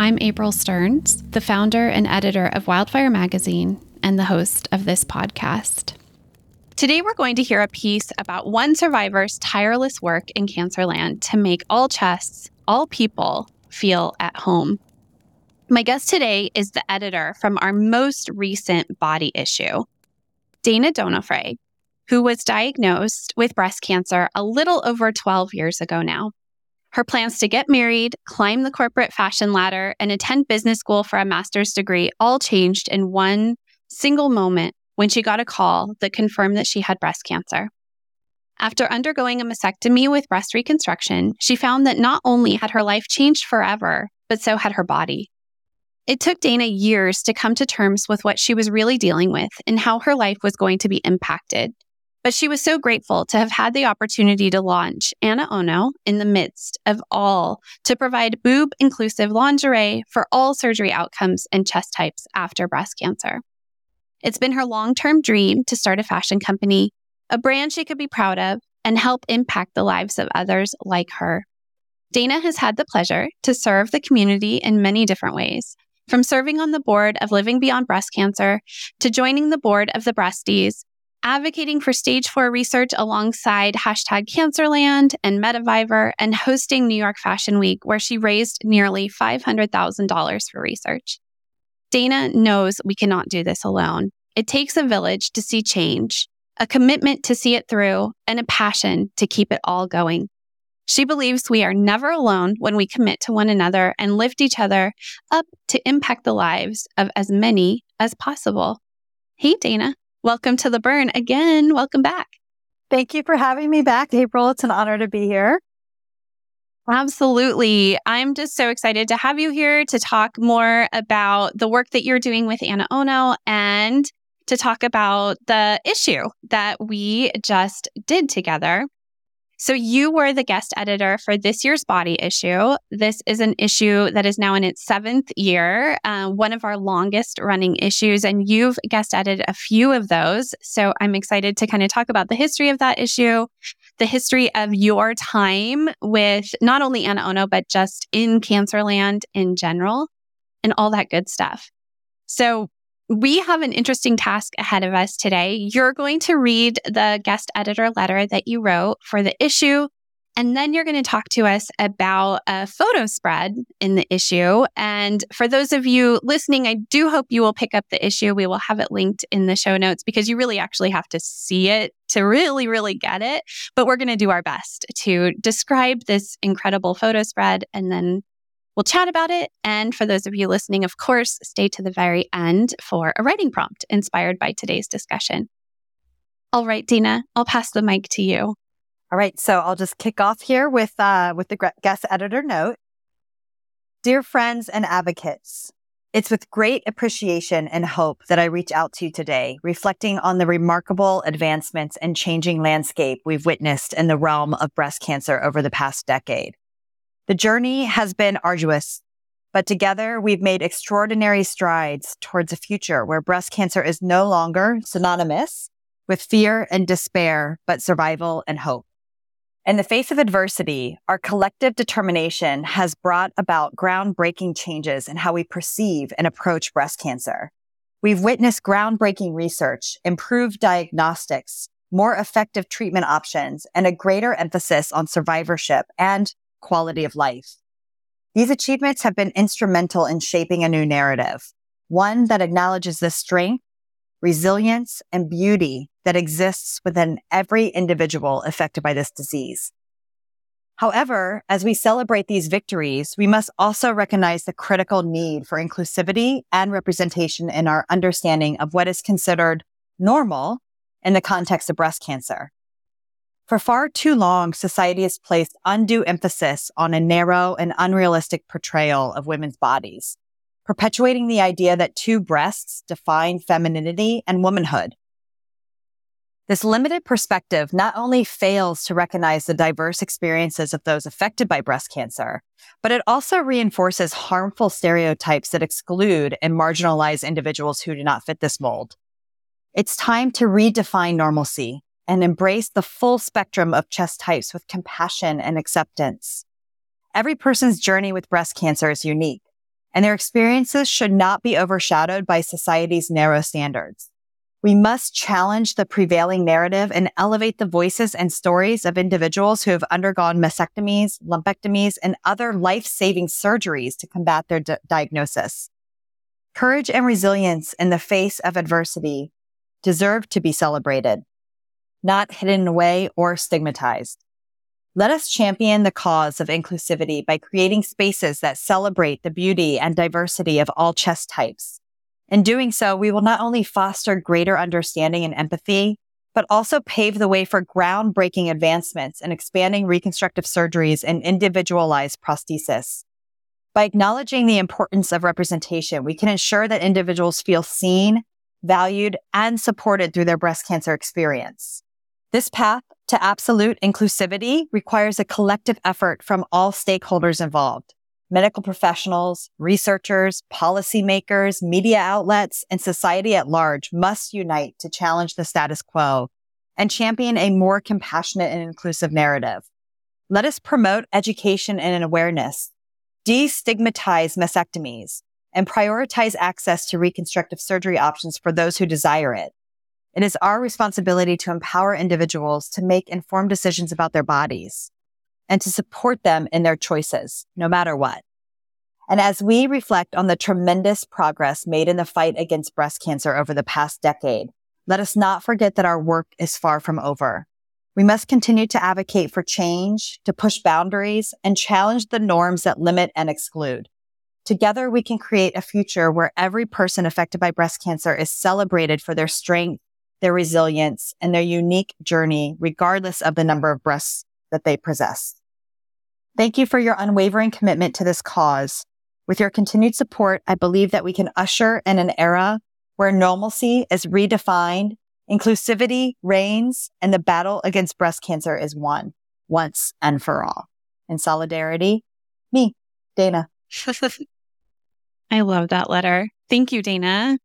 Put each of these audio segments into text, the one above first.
I'm April Stearns, the founder and editor of Wildfire Magazine and the host of this podcast. Today, we're going to hear a piece about one survivor's tireless work in Cancerland to make all chests, all people feel at home. My guest today is the editor from our most recent body issue, Dana Donofree, who was diagnosed with breast cancer a little over 12 years ago now. Her plans to get married, climb the corporate fashion ladder, and attend business school for a master's degree all changed in one single moment when she got a call that confirmed that she had breast cancer. After undergoing a mastectomy with breast reconstruction, she found that not only had her life changed forever, but so had her body. It took Dana years to come to terms with what she was really dealing with and how her life was going to be impacted. But she was so grateful to have had the opportunity to launch Ana Ono in the midst of all to provide boob inclusive lingerie for all surgery outcomes and chest types after breast cancer. It's been her long term dream to start a fashion company, a brand she could be proud of, and help impact the lives of others like her. Dana has had the pleasure to serve the community in many different ways, from serving on the board of Living Beyond Breast Cancer to joining the board of the Breasties advocating for stage four research alongside hashtag Cancerland and Metavivor, and hosting New York Fashion Week, where she raised nearly $500,000 for research. Dana knows we cannot do this alone. It takes a village to see change, a commitment to see it through, and a passion to keep it all going. She believes we are never alone when we commit to one another and lift each other up to impact the lives of as many as possible. Hey, Dana. Welcome to the burn again. Welcome back. Thank you for having me back, April. It's an honor to be here. Absolutely. I'm just so excited to have you here to talk more about the work that you're doing with Ana Ono and to talk about the issue that we just did together. So, you were the guest editor for this year's body issue. This is an issue that is now in its seventh year, uh, one of our longest running issues, and you've guest edited a few of those. So, I'm excited to kind of talk about the history of that issue, the history of your time with not only Ana Ono, but just in Cancerland in general, and all that good stuff. So, we have an interesting task ahead of us today. You're going to read the guest editor letter that you wrote for the issue. And then you're going to talk to us about a photo spread in the issue. And for those of you listening, I do hope you will pick up the issue. We will have it linked in the show notes because you really actually have to see it to really, really get it. But we're going to do our best to describe this incredible photo spread and then We'll chat about it. And for those of you listening, of course, stay to the very end for a writing prompt inspired by today's discussion. All right, Dana, I'll pass the mic to you. All right, so I'll just kick off here with uh, with the guest editor note. Dear friends and advocates, it's with great appreciation and hope that I reach out to you today, reflecting on the remarkable advancements and changing landscape we've witnessed in the realm of breast cancer over the past decade. The journey has been arduous, but together we've made extraordinary strides towards a future where breast cancer is no longer synonymous with fear and despair, but survival and hope. In the face of adversity, our collective determination has brought about groundbreaking changes in how we perceive and approach breast cancer. We've witnessed groundbreaking research, improved diagnostics, more effective treatment options, and a greater emphasis on survivorship and quality of life. These achievements have been instrumental in shaping a new narrative, one that acknowledges the strength, resilience, and beauty that exists within every individual affected by this disease. However, as we celebrate these victories, we must also recognize the critical need for inclusivity and representation in our understanding of what is considered normal in the context of breast cancer. For far too long, society has placed undue emphasis on a narrow and unrealistic portrayal of women's bodies, perpetuating the idea that two breasts define femininity and womanhood. This limited perspective not only fails to recognize the diverse experiences of those affected by breast cancer, but it also reinforces harmful stereotypes that exclude and marginalize individuals who do not fit this mold. It's time to redefine normalcy and embrace the full spectrum of chest types with compassion and acceptance. Every person's journey with breast cancer is unique, and their experiences should not be overshadowed by society's narrow standards. We must challenge the prevailing narrative and elevate the voices and stories of individuals who have undergone mastectomies, lumpectomies, and other life-saving surgeries to combat their di- diagnosis. Courage and resilience in the face of adversity deserve to be celebrated, not hidden away or stigmatized. Let us champion the cause of inclusivity by creating spaces that celebrate the beauty and diversity of all chest types in doing so, we will not only foster greater understanding and empathy, but also pave the way for groundbreaking advancements in expanding reconstructive surgeries and individualized prosthesis. By acknowledging the importance of representation, we can ensure that individuals feel seen, valued, and supported through their breast cancer experience. This path to absolute inclusivity requires a collective effort from all stakeholders involved medical professionals, researchers, policymakers, media outlets, and society at large must unite to challenge the status quo and champion a more compassionate and inclusive narrative. Let us promote education and awareness, destigmatize mastectomies, and prioritize access to reconstructive surgery options for those who desire it. It is our responsibility to empower individuals to make informed decisions about their bodies and to support them in their choices, no matter what. And as we reflect on the tremendous progress made in the fight against breast cancer over the past decade, let us not forget that our work is far from over. We must continue to advocate for change, to push boundaries, and challenge the norms that limit and exclude. Together, we can create a future where every person affected by breast cancer is celebrated for their strength, their resilience, and their unique journey, regardless of the number of breasts that they possess. Thank you for your unwavering commitment to this cause. With your continued support, I believe that we can usher in an era where normalcy is redefined, inclusivity reigns, and the battle against breast cancer is won once and for all. In solidarity, me, Dana. I love that letter. Thank you, Dana.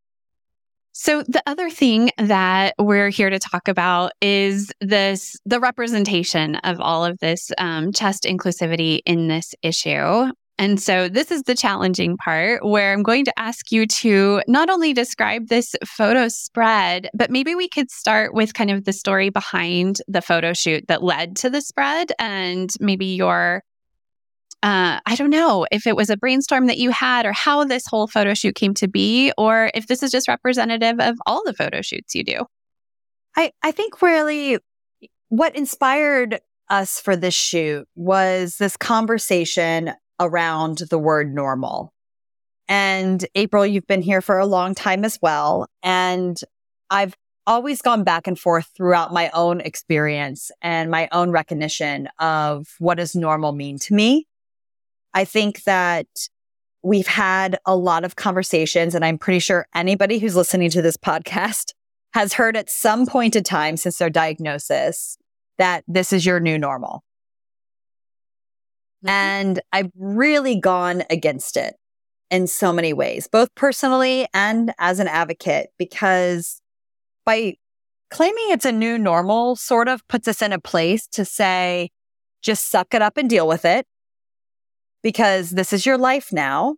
So the other thing that we're here to talk about is this the representation of all of this um, chest inclusivity in this issue. And so this is the challenging part where I'm going to ask you to not only describe this photo spread, but maybe we could start with kind of the story behind the photo shoot that led to the spread and maybe your uh, I don't know if it was a brainstorm that you had or how this whole photo shoot came to be, or if this is just representative of all the photo shoots you do. I, I think really what inspired us for this shoot was this conversation around the word normal. And April, you've been here for a long time as well. And I've always gone back and forth throughout my own experience and my own recognition of what does normal mean to me. I think that we've had a lot of conversations, and I'm pretty sure anybody who's listening to this podcast has heard at some point in time since their diagnosis that this is your new normal. Mm-hmm. And I've really gone against it in so many ways, both personally and as an advocate, because by claiming it's a new normal sort of puts us in a place to say, just suck it up and deal with it because this is your life now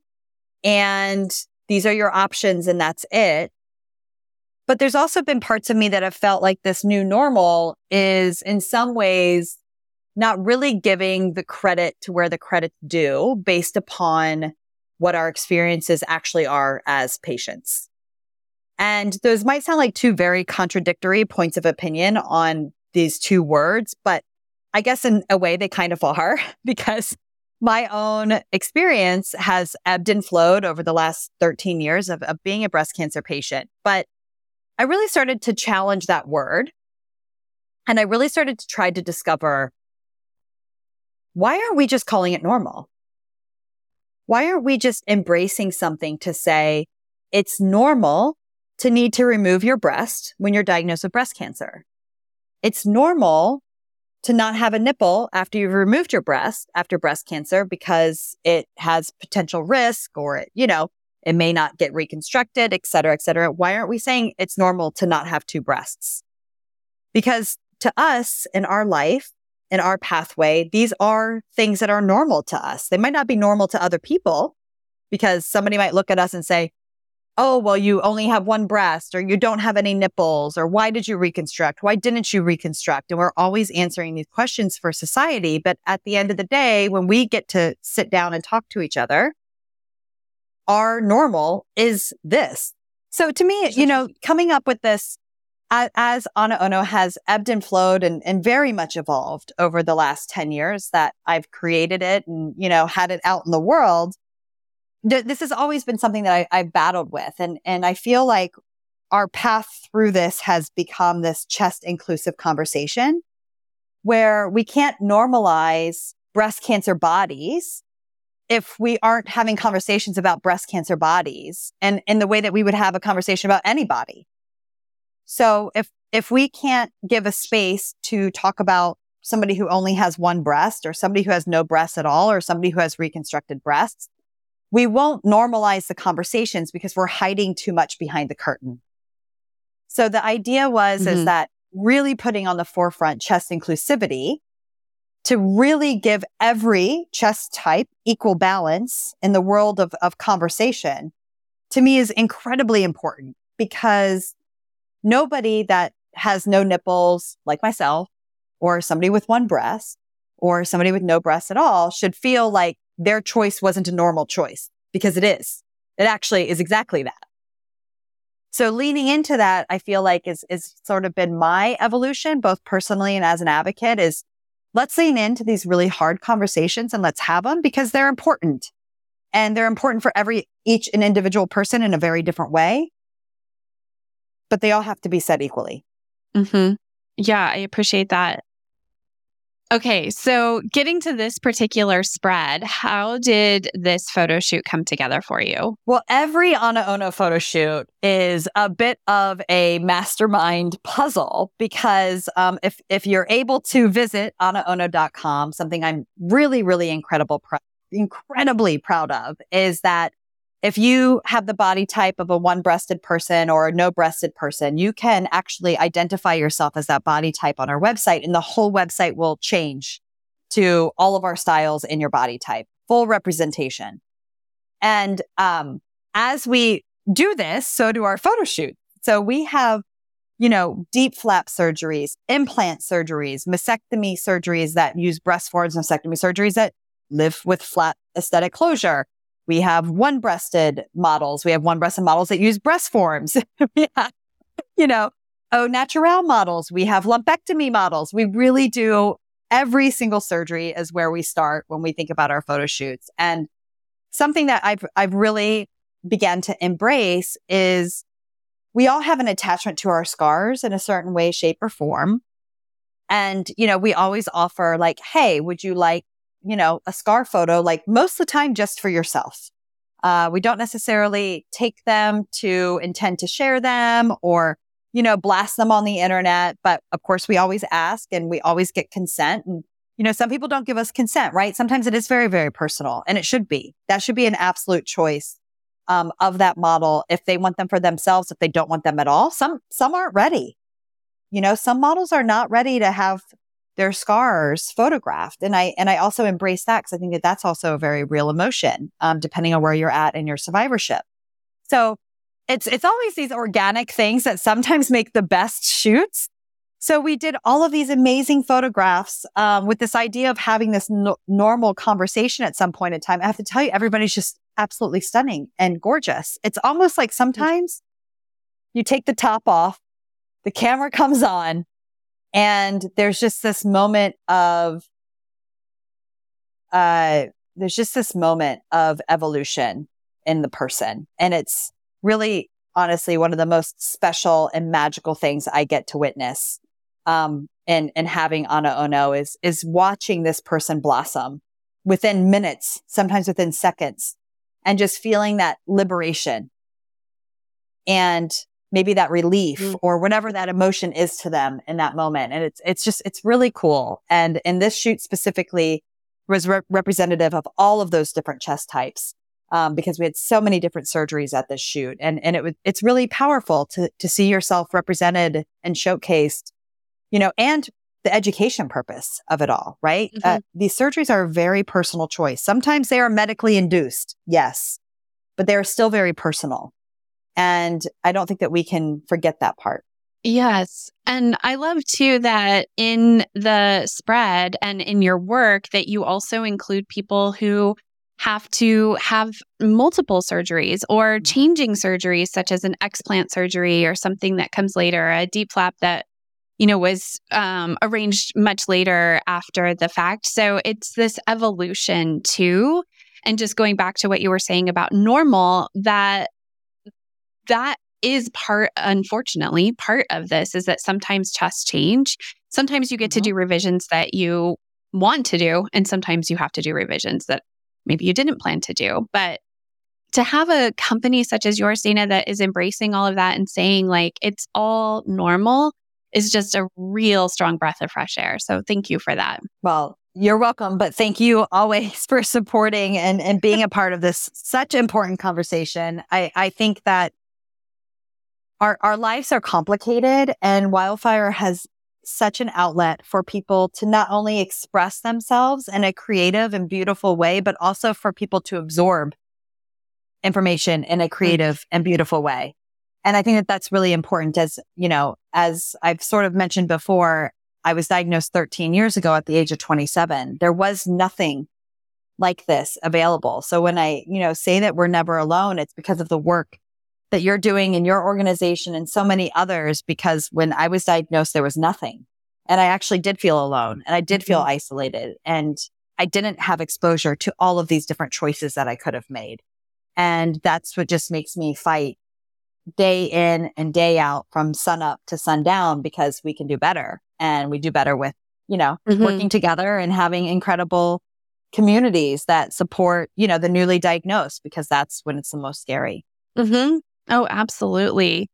and these are your options and that's it. But there's also been parts of me that have felt like this new normal is in some ways not really giving the credit to where the credit's due based upon what our experiences actually are as patients. And those might sound like two very contradictory points of opinion on these two words, but I guess in a way they kind of are because my own experience has ebbed and flowed over the last 13 years of, of being a breast cancer patient. But I really started to challenge that word. And I really started to try to discover why aren't we just calling it normal? Why aren't we just embracing something to say it's normal to need to remove your breast when you're diagnosed with breast cancer? It's normal to not have a nipple after you've removed your breast after breast cancer because it has potential risk or it, you know, it may not get reconstructed, et cetera, et cetera. Why aren't we saying it's normal to not have two breasts? Because to us in our life, in our pathway, these are things that are normal to us. They might not be normal to other people because somebody might look at us and say, Oh, well, you only have one breast or you don't have any nipples or why did you reconstruct? Why didn't you reconstruct? And we're always answering these questions for society. But at the end of the day, when we get to sit down and talk to each other, our normal is this. So to me, you know, coming up with this as Ana Ono has ebbed and flowed and, and very much evolved over the last 10 years that I've created it and, you know, had it out in the world, th- this has always been something that I, I've battled with. And, and I feel like our path through this has become this chest inclusive conversation where we can't normalize breast cancer bodies if we aren't having conversations about breast cancer bodies and in the way that we would have a conversation about anybody. So if, if we can't give a space to talk about somebody who only has one breast or somebody who has no breasts at all or somebody who has reconstructed breasts, we won't normalize the conversations because we're hiding too much behind the curtain. So the idea was mm-hmm. is that really putting on the forefront chest inclusivity to really give every chest type equal balance in the world of, of conversation to me is incredibly important because nobody that has no nipples like myself or somebody with one breast or somebody with no breasts at all should feel like their choice wasn't a normal choice because it is. It actually is exactly that. So leaning into that, I feel like is, is sort of been my evolution, both personally and as an advocate is let's lean into these really hard conversations and let's have them because they're important and they're important for every, each an individual person in a very different way but they all have to be said equally. Mm-hmm. Yeah, I appreciate that. Okay, so getting to this particular spread, how did this photo shoot come together for you? Well, every Ana Ono photo shoot is a bit of a mastermind puzzle because um, if if you're able to visit anaono.com, something I'm really, really incredible, pr- incredibly proud of is that if you have the body type of a one breasted person or a no breasted person, you can actually identify yourself as that body type on our website and the whole website will change to all of our styles in your body type, full representation. And, um, as we do this, so do our photo shoot. So we have, you know, DIEP flap surgeries, implant surgeries, mastectomy surgeries that use breast forms, mastectomy surgeries that live with flat aesthetic closure we have one breasted models. We have one breasted models that use breast forms. have, you know, oh, natural models. We have lumpectomy models. We really do every single surgery is where we start when we think about our photo shoots. And something that I've, I've really began to embrace is we all have an attachment to our scars in a certain way, shape or form. And, you know, we always offer like, Hey, would you like you know, a scar photo, like most of the time just for yourself. Uh, we don't necessarily take them to intend to share them or, you know, blast them on the internet. But of course, we always ask and we always get consent. And, you know, some people don't give us consent, right? Sometimes it is very, very personal and it should be. That should be an absolute choice um, of that model if they want them for themselves, if they don't want them at all. Some, some aren't ready. You know, some models are not ready to have their scars photographed. And I, and I also embrace that because I think that that's also a very real emotion, um, depending on where you're at in your survivorship. So it's, it's always these organic things that sometimes make the best shoots. So we did all of these amazing photographs um, with this idea of having this no- normal conversation at some point in time. I have to tell you, everybody's just absolutely stunning and gorgeous. It's almost like sometimes you take the top off, the camera comes on, and there's just this moment of, uh, there's just this moment of evolution in the person. And it's really honestly one of the most special and magical things I get to witness. Um, and, and having Ana Ono is, is watching this person blossom within minutes, sometimes within seconds and just feeling that liberation and maybe that relief mm. or whatever that emotion is to them in that moment. And it's, it's just, it's really cool. And in this shoot specifically was re- representative of all of those different chest types. Um, because we had so many different surgeries at this shoot and, and it was, it's really powerful to, to see yourself represented and showcased, you know, and the education purpose of it all, right? Uh, mm-hmm. Uh, these surgeries are a very personal choice. Sometimes they are medically induced. Yes, but they're still very personal. And I don't think that we can forget that part. Yes. And I love too that in the spread and in your work that you also include people who have to have multiple surgeries or mm-hmm. changing surgeries such as an explant surgery or something that comes later, a DIEP flap that you know, was um, arranged much later after the fact. So it's this evolution too. And just going back to what you were saying about normal, that that is part, unfortunately, part of this is that sometimes chests change. Sometimes you get mm-hmm. to do revisions that you want to do, and sometimes you have to do revisions that maybe you didn't plan to do. But to have a company such as yours, Dana, that is embracing all of that and saying, like, it's all normal is just a real strong breath of fresh air. So thank you for that. Well, you're welcome, but thank you always for supporting and, and being a part of this such important conversation. I, I think that our, our lives are complicated and wildfire has such an outlet for people to not only express themselves in a creative and beautiful way, but also for people to absorb information in a mm-hmm. creative and beautiful way. And I think that that's really important as, you know, as I've sort of mentioned before, I was diagnosed 13 years ago at the age of 27. There was nothing like this available. So when I, you know, say that we're never alone, it's because of the work that you're doing in your organization and so many others. Because when I was diagnosed, there was nothing. And I actually did feel alone and I did feel mm-hmm. isolated and I didn't have exposure to all of these different choices that I could have made. And that's what just makes me fight day in and day out from sun up to sundown because we can do better and we do better with, you know, mm-hmm. working together and having incredible communities that support, you know, the newly diagnosed because that's when it's the most scary. Mm-hmm. Oh, absolutely.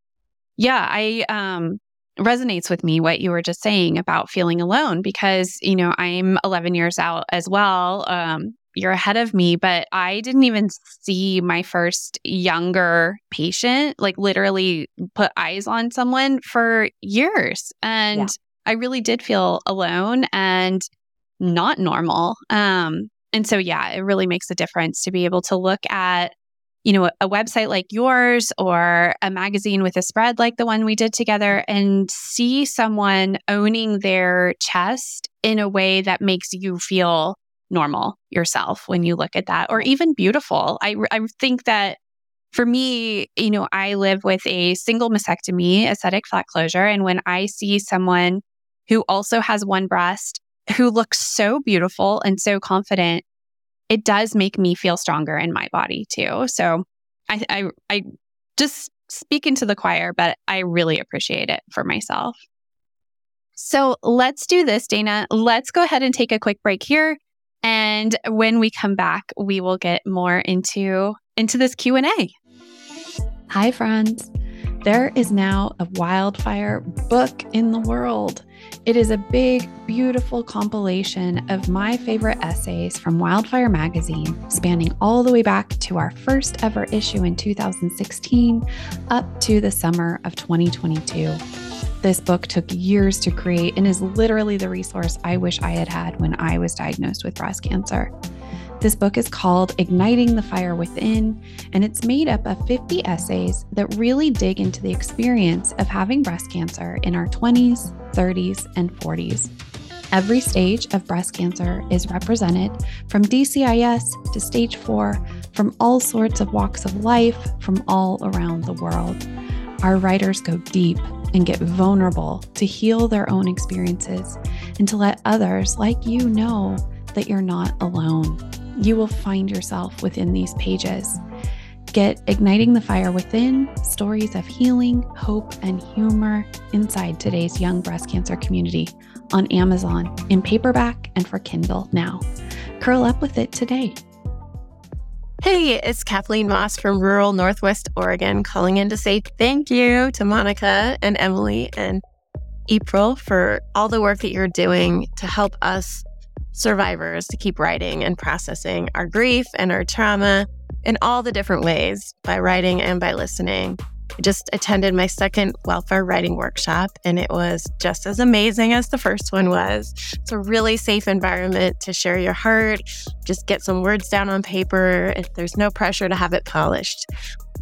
Yeah. I, um, resonates with me what you were just saying about feeling alone because you know i'm 11 years out as well um, you're ahead of me, but I didn't even see my first younger patient, like literally put eyes on someone for years. And yeah. I really did feel alone and not normal. Um, and so, yeah, it really makes a difference to be able to look at, you know, a, a website like yours or a magazine with a spread like the one we did together and see someone owning their chest in a way that makes you feel normal yourself when you look at that, or even beautiful. I, I think that for me, you know, I live with a single mastectomy, aesthetic flat closure. And when I see someone who also has one breast who looks so beautiful and so confident, it does make me feel stronger in my body too. So I, I, I just speak into the choir, but I really appreciate it for myself. So let's do this, Dana. Let's go ahead and take a quick break here. And when we come back, we will get more into into this Q&A. Hi friends. There is now a wildfire book in the world. It is a big, beautiful compilation of my favorite essays from Wildfire Magazine, spanning all the way back to our first ever issue in 2016 up to the summer of 2022. This book took years to create and is literally the resource I wish I had had when I was diagnosed with breast cancer. This book is called Igniting the Fire Within, and it's made up of 50 essays that really dig into the experience of having breast cancer in our 20s, 30s, and 40s. Every stage of breast cancer is represented from DCIS to stage four, from all sorts of walks of life, from all around the world. Our writers go deep and get vulnerable to heal their own experiences and to let others like you know that you're not alone. You will find yourself within these pages. Get Igniting the Fire Within stories of healing, hope, and humor inside today's young breast cancer community on Amazon in paperback and for Kindle now. Curl up with it today. Hey, it's Kathleen Moss from rural Northwest Oregon calling in to say thank you to Monica and Emily and April for all the work that you're doing to help us survivors to keep writing and processing our grief and our trauma in all the different ways by writing and by listening. I just attended my second Wildfire writing workshop and it was just as amazing as the first one was. It's a really safe environment to share your heart, just get some words down on paper. There's no pressure to have it polished.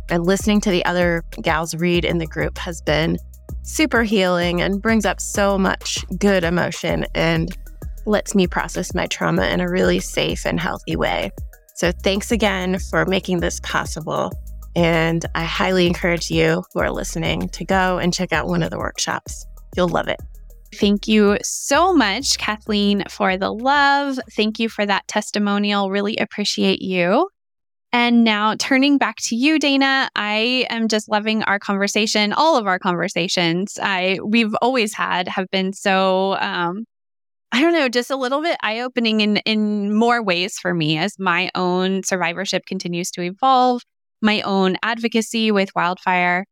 And listening to the other gals read in the group has been super healing and brings up so much good emotion and lets me process my trauma in a really safe and healthy way. So thanks again for making this possible. And I highly encourage you who are listening to go and check out one of the workshops. You'll love it. Thank you so much, Kathleen, for the love. Thank you for that testimonial. Really appreciate you. And now turning back to you, Dana, I am just loving our conversation. All of our conversations I we've always had have been so um, I don't know, just a little bit eye opening in, in more ways for me as my own survivorship continues to evolve, my own advocacy with wildfire.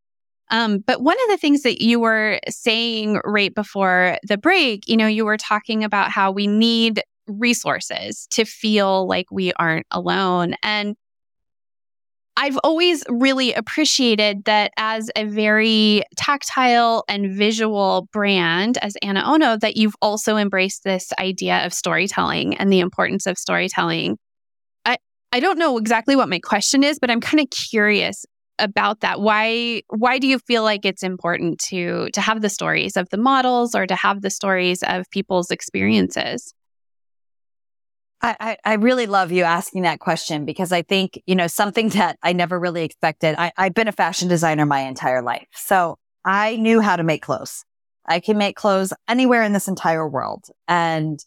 Um, but one of the things that you were saying right before the break, you know, you were talking about how we need resources to feel like we aren't alone. And I've always really appreciated that as a very tactile and visual brand, as Ana Ono, that you've also embraced this idea of storytelling and the importance of storytelling. I, I don't know exactly what my question is, but I'm kind of curious about that. Why why do you feel like it's important to to have the stories of the models or to have the stories of people's experiences? I, I really love you asking that question because I think, you know, something that I never really expected. I, I've been a fashion designer my entire life. So I knew how to make clothes. I can make clothes anywhere in this entire world. And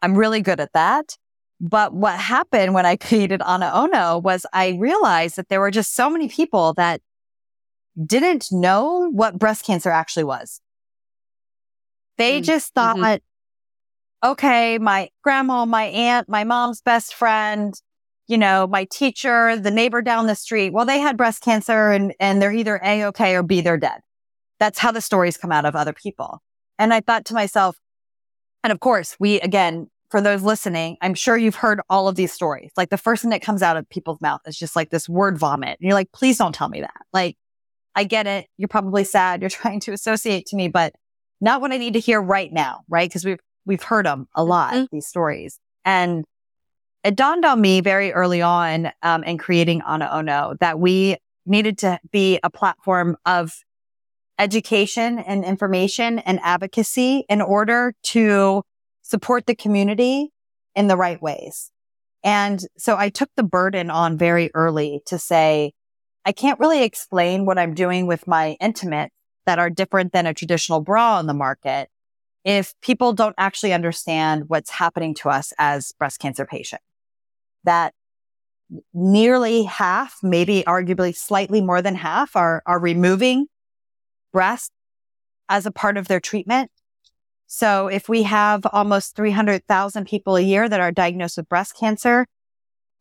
I'm really good at that. But what happened when I created Ana Ono was I realized that there were just so many people that didn't know what breast cancer actually was. They mm-hmm. just thought mm-hmm okay, my grandma, my aunt, my mom's best friend, you know, my teacher, the neighbor down the street, well, they had breast cancer and, and they're either A okay or B, they're dead. That's how the stories come out of other people. And I thought to myself, and of course, we again, for those listening, I'm sure you've heard all of these stories. Like the first thing that comes out of people's mouth is just like this word vomit. And you're like, please don't tell me that. Like, I get it. You're probably sad. You're trying to associate to me, but not what I need to hear right now, right? Because we've we've heard them a lot, mm-hmm. these stories. And it dawned on me very early on um, in creating Ana Ono that we needed to be a platform of education and information and advocacy in order to support the community in the right ways. And so I took the burden on very early to say, I can't really explain what I'm doing with my intimates that are different than a traditional bra on the market if people don't actually understand what's happening to us as breast cancer patients. That nearly half, maybe arguably slightly more than half are, are removing breast as a part of their treatment. So if we have almost 300,000 people a year that are diagnosed with breast cancer,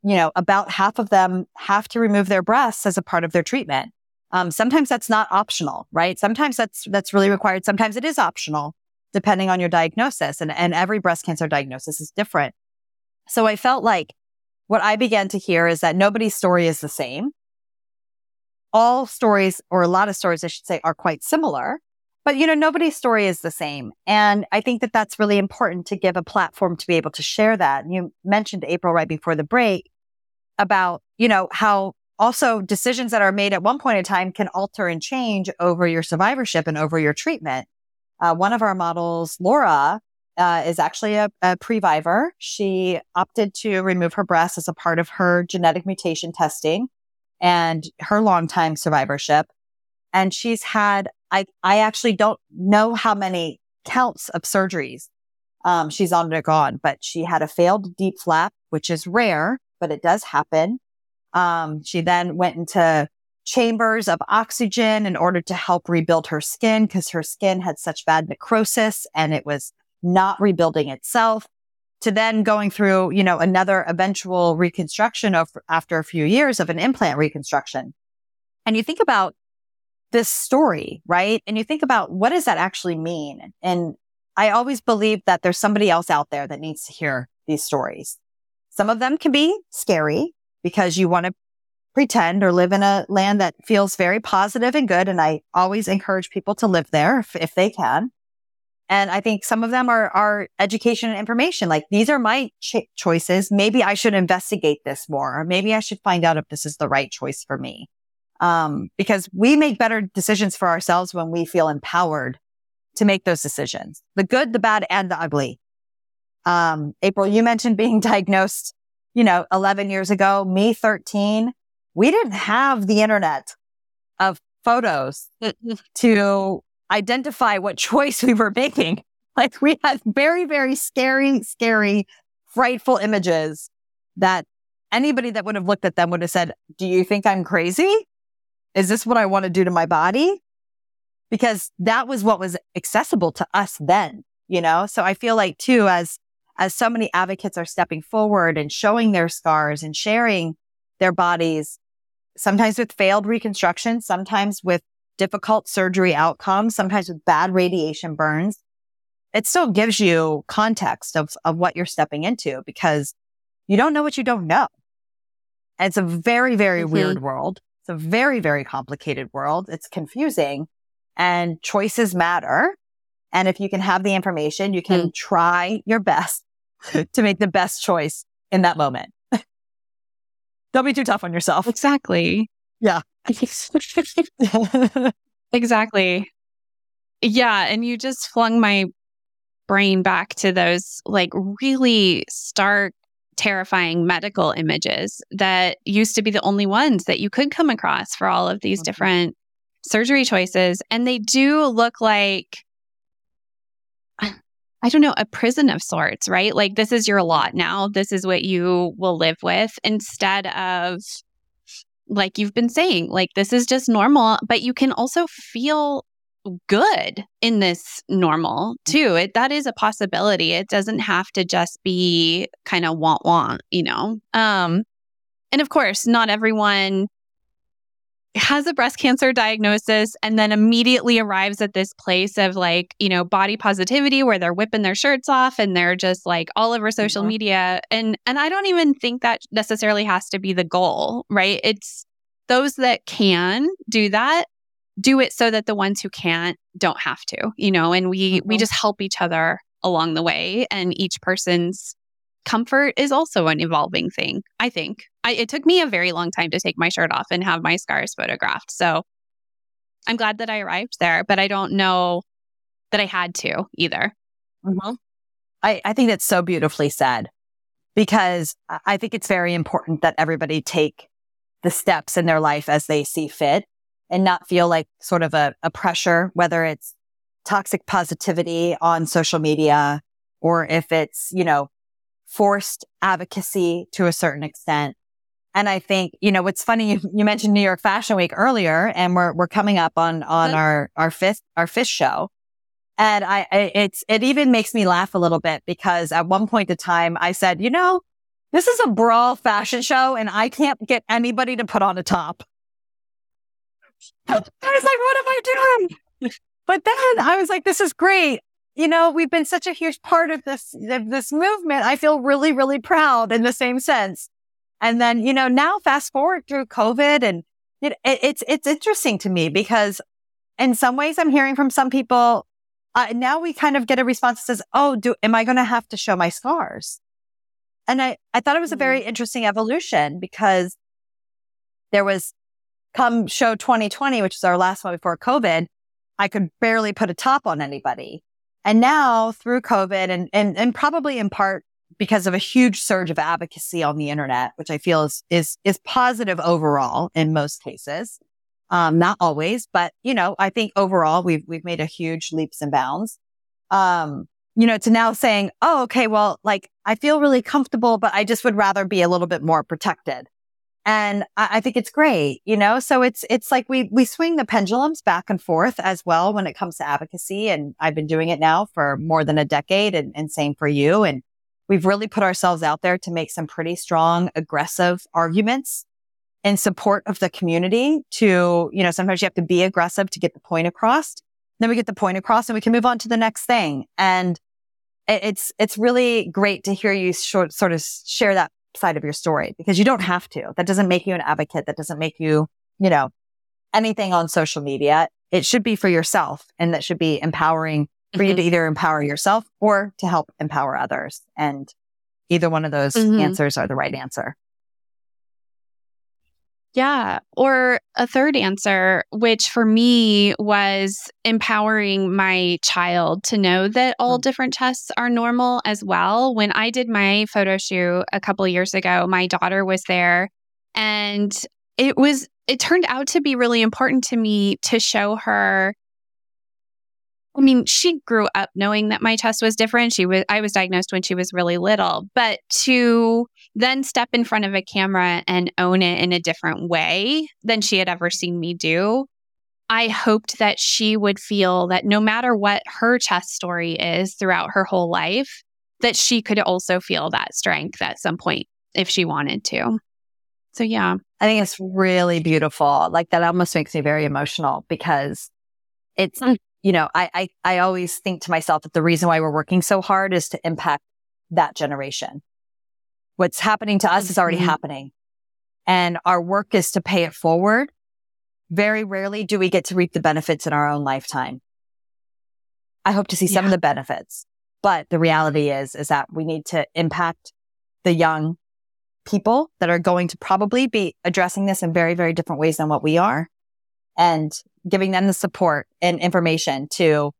you know, about half of them have to remove their breasts as a part of their treatment. Um, sometimes that's not optional, right? Sometimes that's, that's really required. Sometimes it is optional depending on your diagnosis. And, and every breast cancer diagnosis is different. So I felt like what I began to hear is that nobody's story is the same. All stories, or a lot of stories, I should say, are quite similar. But, you know, nobody's story is the same. And I think that that's really important to give a platform to be able to share that. And you mentioned April right before the break about, you know, how also decisions that are made at one point in time can alter and change over your survivorship and over your treatment. Uh, one of our models, Laura, uh, is actually a, a previvor. She opted to remove her breast as a part of her genetic mutation testing and her longtime survivorship. And she's had, I, I actually don't know how many counts of surgeries um, she's undergone, but she had a failed DIEP flap, which is rare, but it does happen. Um, she then went into chambers of oxygen in order to help rebuild her skin because her skin had such bad necrosis and it was not rebuilding itself to then going through, you know, another eventual reconstruction of after a few years of an implant reconstruction. And you think about this story, right? And you think about what does that actually mean? And I always believe that there's somebody else out there that needs to hear these stories. Some of them can be scary because you want to pretend or live in a land that feels very positive and good. And I always encourage people to live there if, if they can. And I think some of them are, are education and information. Like these are my ch- choices. Maybe I should investigate this more, or maybe I should find out if this is the right choice for me. Um, because we make better decisions for ourselves when we feel empowered to make those decisions, the good, the bad, and the ugly. Um, April, you mentioned being diagnosed, you know, 11 years ago, me 13. We didn't have the internet of photos to identify what choice we were making. Like we had very, very scary, scary, frightful images that anybody that would have looked at them would have said, do you think I'm crazy? Is this what I want to do to my body? Because that was what was accessible to us then, you know? So I feel like too, as, as so many advocates are stepping forward and showing their scars and sharing their bodies, sometimes with failed reconstruction, sometimes with difficult surgery outcomes, sometimes with bad radiation burns, it still gives you context of, of what you're stepping into because you don't know what you don't know. And it's a very, very mm-hmm. weird world. It's a very, very complicated world. It's confusing and choices matter. And if you can have the information, you can mm. try your best to make the best choice in that moment. Don't be too tough on yourself. Exactly. Yeah. exactly. Yeah. And you just flung my brain back to those like really stark, terrifying medical images that used to be the only ones that you could come across for all of these mm-hmm. different surgery choices. And they do look like, I don't know, a prison of sorts, right? Like this is your lot now. This is what you will live with instead of like you've been saying, like this is just normal, but you can also feel good in this normal too. It that is a possibility. It doesn't have to just be kind of want want, you know. Um and of course, not everyone has a breast cancer diagnosis and then immediately arrives at this place of like, you know, body positivity where they're whipping their shirts off and they're just like all over social mm-hmm. media. And and I don't even think that necessarily has to be the goal, right? It's those that can do that do it so that the ones who can't don't have to, you know, and we mm-hmm. we just help each other along the way and each person's comfort is also an evolving thing, I think. I, it took me a very long time to take my shirt off and have my scars photographed. So I'm glad that I arrived there, but I don't know that I had to either. Mm-hmm. I, I think that's so beautifully said because I think it's very important that everybody take the steps in their life as they see fit and not feel like sort of a, a pressure, whether it's toxic positivity on social media or if it's, you know, forced advocacy to a certain extent. And I think, you know, what's funny, you, you mentioned New York Fashion Week earlier and we're, we're coming up on, on mm-hmm. our, our fifth, our fifth show. And I, I, it's, it even makes me laugh a little bit because at one point in time I said, you know, this is a brawl fashion show and I can't get anybody to put on a top. I was like, what am I doing? But then I was like, this is great you know, we've been such a huge part of this, of this movement. I feel really, really proud in the same sense. And then, you know, now fast forward through COVID and it, it, it's, it's interesting to me because in some ways I'm hearing from some people, uh, now we kind of get a response that says, Oh, do, am I going to have to show my scars? And I, I thought it was a very mm-hmm. interesting evolution because there was come show 2020, which is our last one before COVID. I could barely put a top on anybody. And now through COVID and, and, and probably in part because of a huge surge of advocacy on the internet, which I feel is, is, is positive overall in most cases. Um, not always, but you know, I think overall we've, we've made a huge leaps and bounds. Um, you know, to now saying, Oh, okay, well, like I feel really comfortable, but I just would rather be a little bit more protected. And I, think it's great, you know, so it's, it's like we, we swing the pendulums back and forth as well when it comes to advocacy. And I've been doing it now for more than a decade and, and same for you. And we've really put ourselves out there to make some pretty strong, aggressive arguments in support of the community to, you know, sometimes you have to be aggressive to get the point across. Then we get the point across and we can move on to the next thing. And it's, it's really great to hear you short, sort of share that side of your story because you don't have to. That doesn't make you an advocate. That doesn't make you, you know, anything on social media. It should be for yourself and that should be empowering for mm-hmm. you to either empower yourself or to help empower others. And either one of those mm-hmm. answers are the right answer. Yeah. Or a third answer, which for me was empowering my child to know that all mm. different tests are normal as well. When I did my photo shoot a couple years ago, my daughter was there and it was, it turned out to be really important to me to show her I mean, she grew up knowing that my test was different. She was I was diagnosed when she was really little, but to then step in front of a camera and own it in a different way than she had ever seen me do. I hoped that she would feel that no matter what her chest story is throughout her whole life, that she could also feel that strength at some point if she wanted to. So, yeah. I think it's really beautiful. Like that almost makes me very emotional because it's mm you know, I, I, I always think to myself that the reason why we're working so hard is to impact that generation. What's happening to us is already mm-hmm. happening and our work is to pay it forward. Very rarely do we get to reap the benefits in our own lifetime. I hope to see some yeah. of the benefits, but the reality is, is that we need to impact the young people that are going to probably be addressing this in very, very different ways than what we are and giving them the support and information to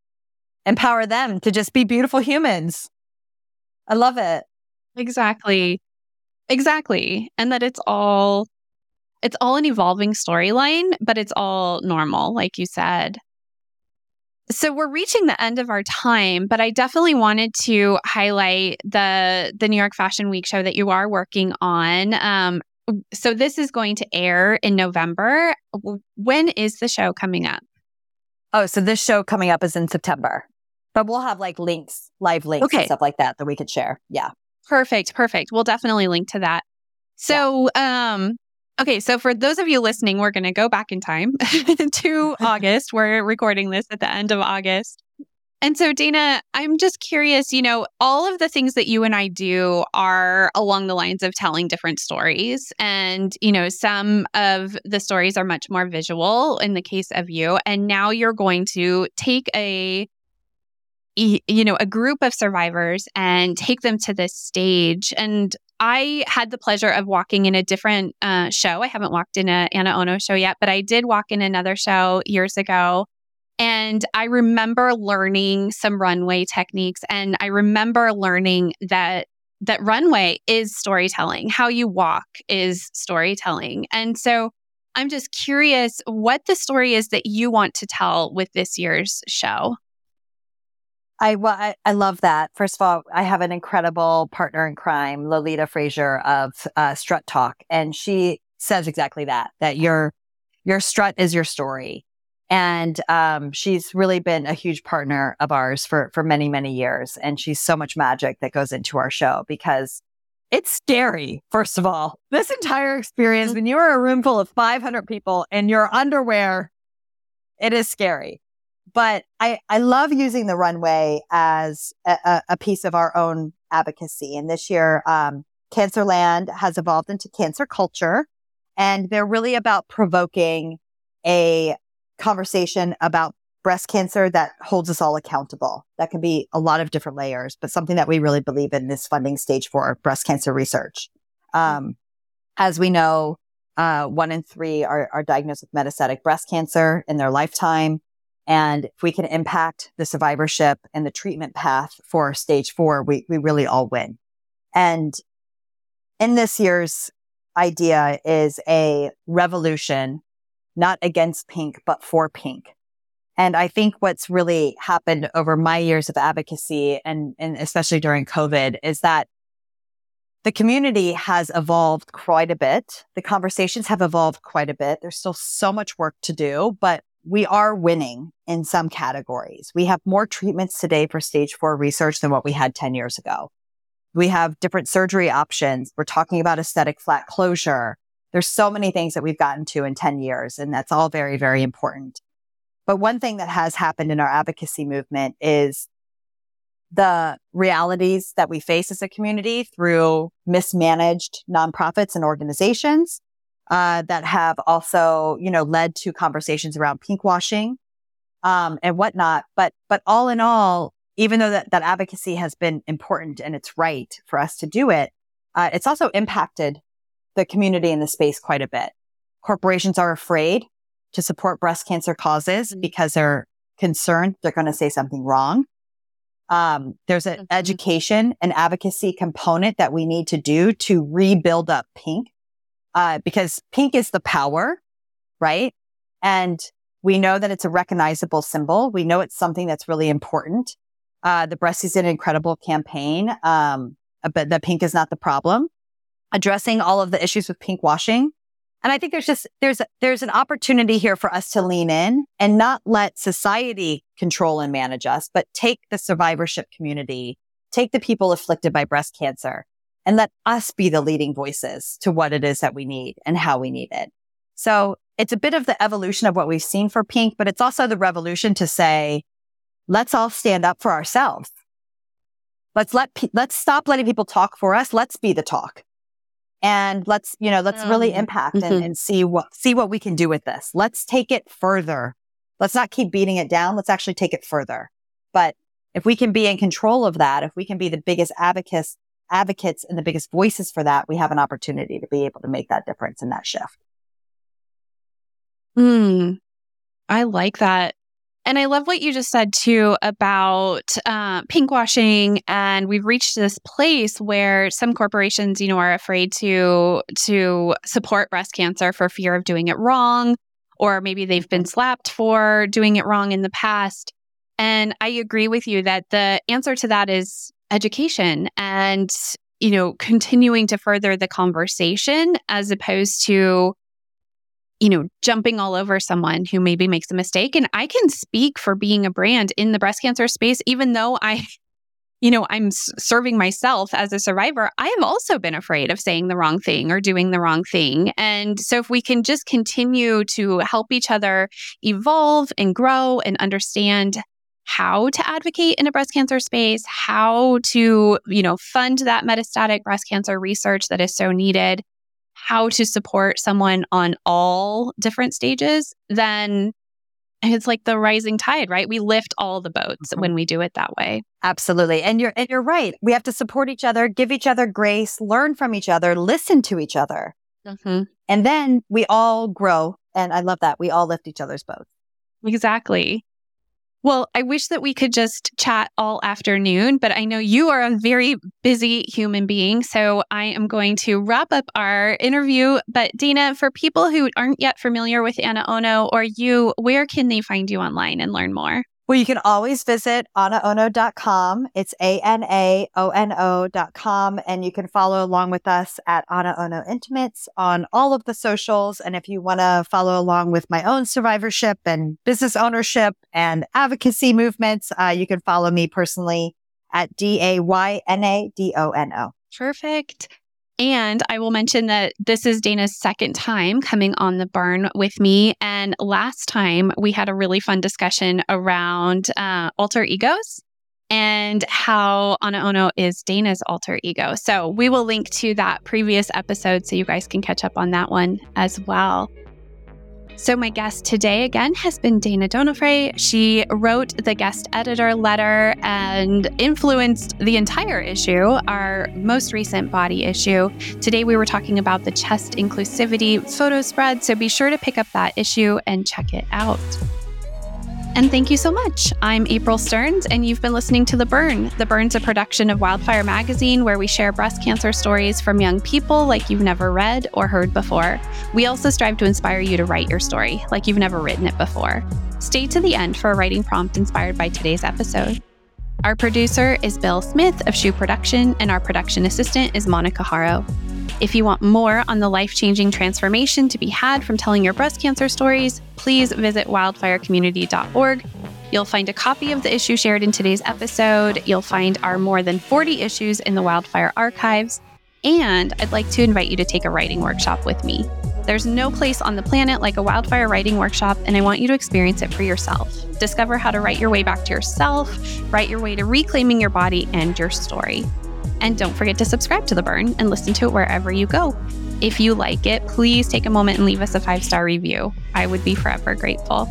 empower them to just be beautiful humans. I love it. Exactly. Exactly. And that it's all it's all an evolving storyline, but it's all normal like you said. So we're reaching the end of our time, but I definitely wanted to highlight the the New York Fashion Week show that you are working on. Um, so this is going to air in November. When is the show coming up? Oh, so this show coming up is in September, but we'll have like links, live links okay. and stuff like that that we could share. Yeah. Perfect. Perfect. We'll definitely link to that. So, yeah. um, okay. So for those of you listening, we're going to go back in time to August. We're recording this at the end of August. And so, Dana, I'm just curious, you know, all of the things that you and I do are along the lines of telling different stories. And, you know, some of the stories are much more visual in the case of you. And now you're going to take a, you know, a group of survivors and take them to this stage. And I had the pleasure of walking in a different uh, show. I haven't walked in a Ana Ono show yet, but I did walk in another show years ago and I remember learning some runway techniques and I remember learning that that runway is storytelling. How you walk is storytelling. And so I'm just curious what the story is that you want to tell with this year's show. I, well, I, I love that. First of all, I have an incredible partner in crime, Lolita Frazier of uh, Strut Talk, and she says exactly that, that your, your strut is your story. And um, she's really been a huge partner of ours for for many many years. And she's so much magic that goes into our show because it's scary. First of all, this entire experience when you're a room full of 500 people in your underwear, it is scary. But I I love using the runway as a, a piece of our own advocacy. And this year, um, Cancerland has evolved into cancer culture, and they're really about provoking a conversation about breast cancer that holds us all accountable. That can be a lot of different layers, but something that we really believe in this funding stage for breast cancer research. Um, as we know, uh, one in three are, are diagnosed with metastatic breast cancer in their lifetime. And if we can impact the survivorship and the treatment path for stage four, we, we really all win. And in this year's idea is a revolution, not against pink, but for pink. And I think what's really happened over my years of advocacy and, and especially during COVID is that the community has evolved quite a bit. The conversations have evolved quite a bit. There's still so much work to do, but we are winning in some categories. We have more treatments today for stage four research than what we had 10 years ago. We have different surgery options. We're talking about aesthetic flat closure. There's so many things that we've gotten to in 10 years, and that's all very, very important. But one thing that has happened in our advocacy movement is the realities that we face as a community through mismanaged nonprofits and organizations uh, that have also, you know, led to conversations around pinkwashing um, and whatnot. But but all in all, even though that, that advocacy has been important and it's right for us to do it, uh, it's also impacted the community in the space quite a bit. Corporations are afraid to support breast cancer causes mm-hmm. because they're concerned they're going to say something wrong. Um, there's an mm-hmm. education and advocacy component that we need to do to rebuild up pink, uh, because pink is the power, right? And we know that it's a recognizable symbol. We know it's something that's really important. Uh, the breast is an incredible campaign. Um, but the pink is not the problem. Addressing all of the issues with pink washing and I think there's just, there's, there's an opportunity here for us to lean in and not let society control and manage us, but take the survivorship community, take the people afflicted by breast cancer and let us be the leading voices to what it is that we need and how we need it. So it's a bit of the evolution of what we've seen for pink, but it's also the revolution to say, let's all stand up for ourselves. Let's let, pe- let's stop letting people talk for us. Let's be the talk and let's you know let's really mm-hmm. impact mm-hmm. and, and see what see what we can do with this let's take it further let's not keep beating it down let's actually take it further but if we can be in control of that if we can be the biggest advocates advocates and the biggest voices for that we have an opportunity to be able to make that difference in that shift Hmm. I like that and I love what you just said too about uh, pinkwashing, and we've reached this place where some corporations, you know, are afraid to to support breast cancer for fear of doing it wrong, or maybe they've been slapped for doing it wrong in the past. And I agree with you that the answer to that is education and you know continuing to further the conversation as opposed to you know, jumping all over someone who maybe makes a mistake. And I can speak for being a brand in the breast cancer space, even though I, you know, I'm serving myself as a survivor. I have also been afraid of saying the wrong thing or doing the wrong thing. And so if we can just continue to help each other evolve and grow and understand how to advocate in a breast cancer space, how to, you know, fund that metastatic breast cancer research that is so needed, how to support someone on all different stages, then it's like the rising tide, right? We lift all the boats mm-hmm. when we do it that way. Absolutely. And you're and you're right. We have to support each other, give each other grace, learn from each other, listen to each other. Mm-hmm. And then we all grow. And I love that. We all lift each other's boats. Exactly. Well, I wish that we could just chat all afternoon, but I know you are a very busy human being. So I am going to wrap up our interview. But Dana, for people who aren't yet familiar with Ana Ono or you, where can they find you online and learn more? Well, you can always visit anaono.com. It's A N A O N O.com. And you can follow along with us at Ana Ono Intimates on all of the socials. And if you want to follow along with my own survivorship and business ownership and advocacy movements, uh, you can follow me personally at D A Y N A D O N O. Perfect. And I will mention that this is Dana's second time coming on the burn with me. And last time we had a really fun discussion around uh, alter egos and how Ana Ono is Dana's alter ego. So we will link to that previous episode so you guys can catch up on that one as well. So, my guest today again has been Dana Donofree. She wrote the guest editor letter and influenced the entire issue, our most recent body issue. Today, we were talking about the chest inclusivity photo spread. So, be sure to pick up that issue and check it out. And thank you so much. I'm April Stearns, and you've been listening to The Burn. The Burn's a production of Wildfire Magazine, where we share breast cancer stories from young people like you've never read or heard before. We also strive to inspire you to write your story like you've never written it before. Stay to the end for a writing prompt inspired by today's episode. Our producer is Bill Smith of Shoe Production, and our production assistant is Monica Haro. If you want more on the life changing transformation to be had from telling your breast cancer stories, please visit wildfirecommunity.org. You'll find a copy of the issue shared in today's episode. You'll find our more than 40 issues in the Wildfire archives. And I'd like to invite you to take a writing workshop with me. There's no place on the planet like a wildfire writing workshop, and I want you to experience it for yourself. Discover how to write your way back to yourself, write your way to reclaiming your body and your story. And don't forget to subscribe to The Burn and listen to it wherever you go. If you like it, please take a moment and leave us a five star review. I would be forever grateful.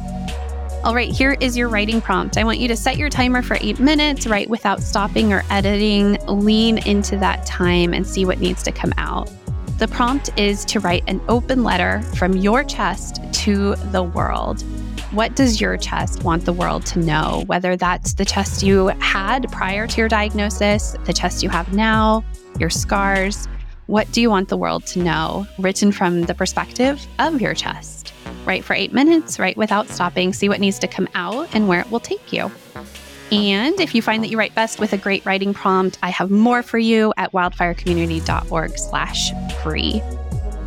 All right, here is your writing prompt. I want you to set your timer for eight minutes, write without stopping or editing, lean into that time and see what needs to come out. The prompt is to write an open letter from your chest to the world. What does your chest want the world to know? Whether that's the chest you had prior to your diagnosis, the chest you have now, your scars. What do you want the world to know? Written from the perspective of your chest. Write for eight minutes, write without stopping, see what needs to come out and where it will take you. And if you find that you write best with a great writing prompt, I have more for you at wildfirecommunity.org slash free.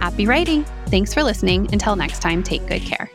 Happy writing. Thanks for listening. Until next time, take good care.